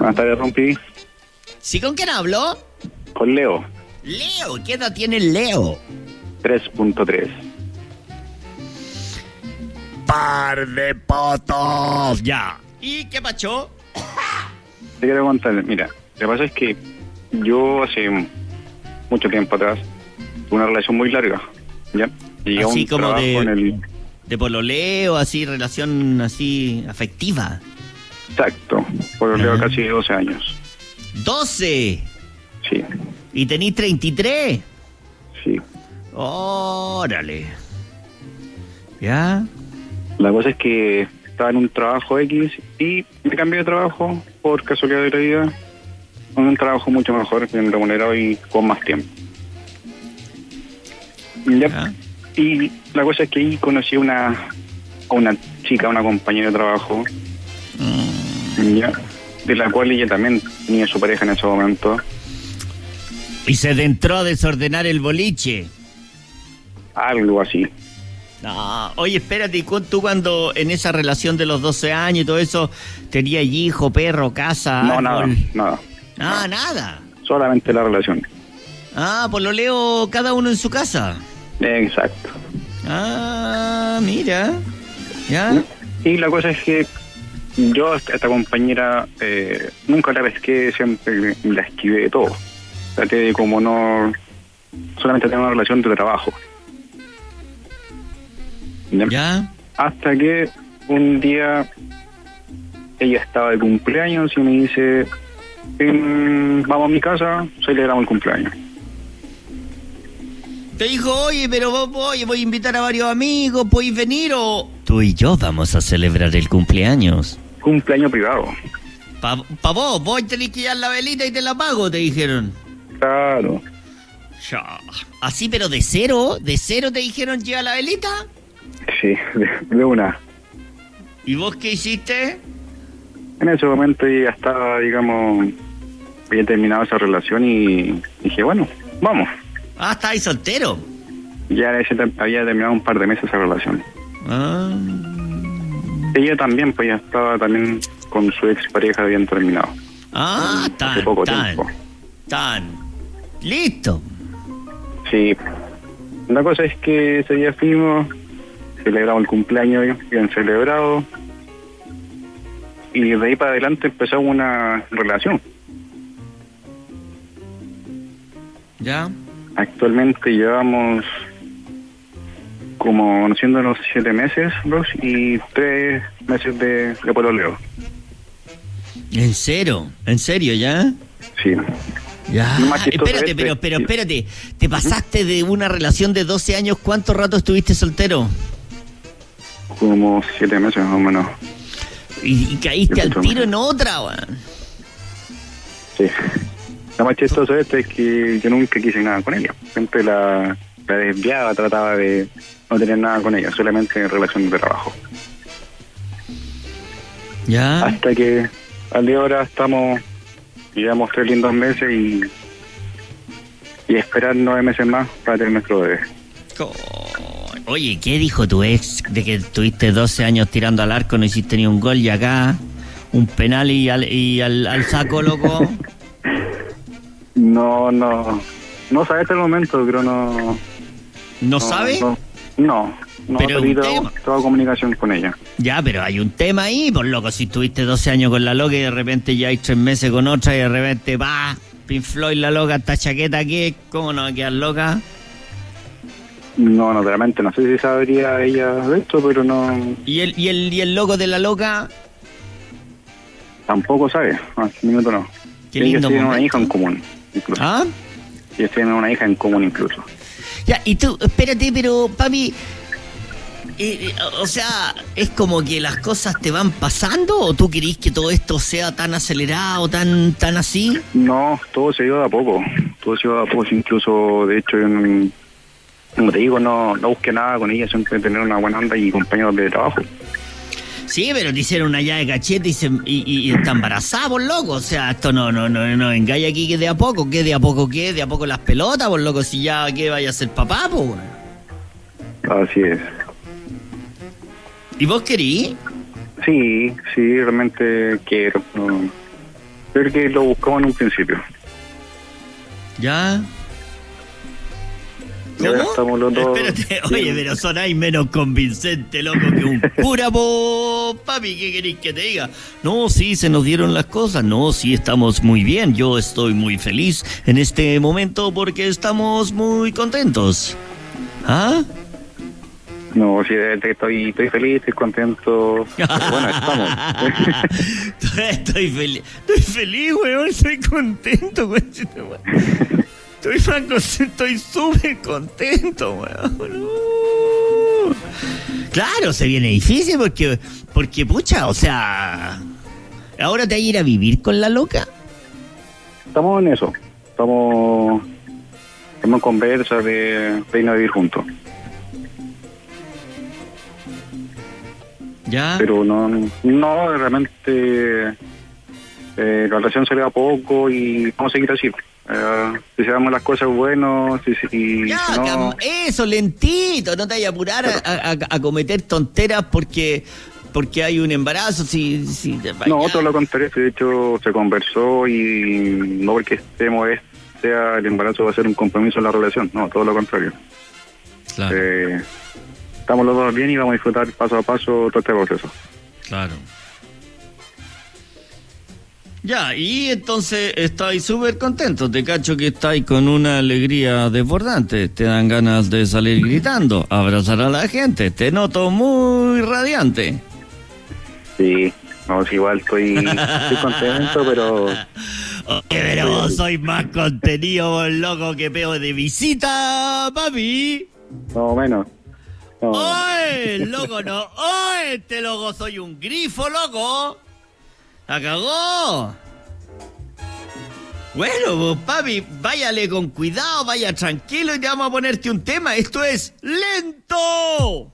Buenas tardes, rompí. ¿Sí con quién hablo? Con Leo, Leo, ¿qué edad tiene Leo? 3.3. Par de potos. Ya. ¿Y qué pacho? Te quiero contar, mira, lo que pasa es que yo hace mucho tiempo atrás tuve una relación muy larga, ¿ya? A Así un como de- el... De pololeo, así, relación así afectiva. Exacto, por Leo Ah. casi 12 años. 12. Sí, ¿Y tenís 33? sí. Órale. ¿Ya? La cosa es que estaba en un trabajo X y me cambié de trabajo por casualidad de la vida a un trabajo mucho mejor, bien remunerado y con más tiempo. Ya. Y la cosa es que ahí conocí una, a una chica, una compañera de trabajo, ya, de la cual ella también tenía su pareja en ese momento. Y se entró a desordenar el boliche. Algo así. No, oye, espérate, ¿y cu- tú cuando en esa relación de los 12 años y todo eso, tenías hijo, perro, casa, No, nada, nada. Ah, nada. Solamente la relación. Ah, pues lo leo cada uno en su casa. Exacto. Ah, mira. ¿Ya? Y la cosa es que yo a esta compañera eh, nunca la pesqué, siempre la esquivé de todo. Traté de como no solamente tener una relación de trabajo. ¿Ya? ¿Ya? Hasta que un día ella estaba de cumpleaños y me dice, "Em, vamos a mi casa, celebramos el cumpleaños. Te dijo, oye, pero vos, oye, voy a invitar a varios amigos, ¿podéis venir o...? Tú y yo vamos a celebrar el cumpleaños. Cumpleaños privado. Pa, pa vos, vos tenés que llevar la velita y te la pago, te dijeron. Claro. Ya. Así, pero de cero, de cero te dijeron lleva la velita. Sí, de, de una. ¿Y vos qué hiciste? En ese momento ya estaba, digamos, había terminado esa relación y dije, bueno, vamos. Ah, estáis soltero. Ya había terminado un par de meses esa relación. Ah, Ella también, pues ya estaba también con su expareja, habían terminado. ah Hace tan, poco tan, tiempo. tan. Listo. Sí. La cosa es que ese día fuimos, celebramos el cumpleaños bien celebrado. Y de ahí para adelante empezamos una relación. ¿Ya? Actualmente llevamos como conociéndonos siete meses, dos, y tres meses de, de pololeo. ¿En serio? ¿En serio, ya? Sí. Ya. Espérate, es que- pero, pero espérate. ¿Te pasaste de una relación de 12 años? ¿Cuánto rato estuviste soltero? Como siete meses más o menos. Y, y caíste al tiro en otra, weón. Sí. Lo más chistoso de esto es que yo nunca quise nada con ella. Siempre la, la desviaba, trataba de no tener nada con ella, solamente en relación de trabajo. ¿Ya? Hasta que al día de ahora estamos, llevamos tres lindos meses y, y esperar nueve meses más para tener nuestro bebé. Co- Oye, ¿qué dijo tu ex de que tuviste 12 años tirando al arco, no hiciste ni un gol y acá un penal y al, y al, al saco, loco? No, no, no sabe hasta el momento, pero no... ¿No sabe? No, no, no Pero perdido un toda comunicación con ella. Ya, pero hay un tema ahí, por loco, si tuviste 12 años con la loca y de repente ya hay tres meses con otra y de repente, va, Pink Floyd la loca, esta chaqueta aquí, ¿cómo no va a quedar loca? No, no, realmente no sé si sabría ella de esto, pero no, ¿Y el, y el, y el loco de la loca? tampoco sabe. A este minuto no. Qué lindo tienen una hija en común, incluso. ¿Ah? Ellos tienen una hija en común incluso. Ya, y tú, espérate, pero papi, eh, eh, o sea, ¿es como que las cosas te van pasando o tú querís que todo esto sea tan acelerado, tan, tan así? No, todo se dio de a poco. Todo se dio de a poco. Incluso, de hecho, en- como te digo, no, no busqué nada con ella, siempre tener una buena onda y compañeros de trabajo. Sí, pero te hicieron una llave de cachete y, se, y, y- y está embarazada, por loco. O sea, esto no, no, no, no engaña aquí que de a poco, que de a poco qué, de a poco las pelotas, por loco, si ya que vaya a ser papá, pues. Así es. ¿Y vos querís? Sí, sí, realmente quiero. Creo que lo buscamos en un principio. ¿Ya? ¿Cómo? estamos los dos- Espérate, oye, pero sonáis menos convincente, loco, que un cura, po, papi, ¿qué queréis que te diga? No, sí, se nos dieron las cosas, no, sí, estamos muy bien, yo estoy muy feliz en este momento porque estamos muy contentos. ¿Ah? No, sí, estoy, estoy feliz, estoy contento. Pero bueno, estamos. estoy feliz, estoy feliz, weón, estoy contento, weón. Estoy más contento, estoy súper contento, weón. Uh. Claro, se viene difícil porque, porque, pucha, o sea, ahora te vas a ir a vivir con la loca. estamos en eso. Estamos, estamos en conversa de, de irnos a vivir juntos. Ya. Pero no, no realmente eh, la relación se le da poco y vamos a seguir así. Eh, si se damos las cosas buenas, si, si, Ya, si no, cam- eso, lentito, no te vayas a apurar a, a- a cometer tonteras porque porque hay un embarazo, si, si te no, todo lo contrario, de hecho se conversó y no porque estemos es- sea el embarazo va a ser un compromiso en la relación, no, todo lo contrario. Claro, Eh, estamos los dos bien y vamos a disfrutar paso a paso todo este proceso. claro. Ya, y entonces estáis súper contentos, te cacho que estáis con una alegría desbordante, te dan ganas de salir gritando, abrazar a la gente, te noto muy radiante. Sí, no, sí, igual estoy, estoy contento, pero Oye, pero vos sois más contenido, loco, que peo de visita, papi. no menos. No, ¡Oye, loco, no! ¡Oye, este loco soy un grifo, loco! ¡La cagó! Bueno, papi, váyale con cuidado, vaya tranquilo y te vamos a ponerte un tema. Esto es lento.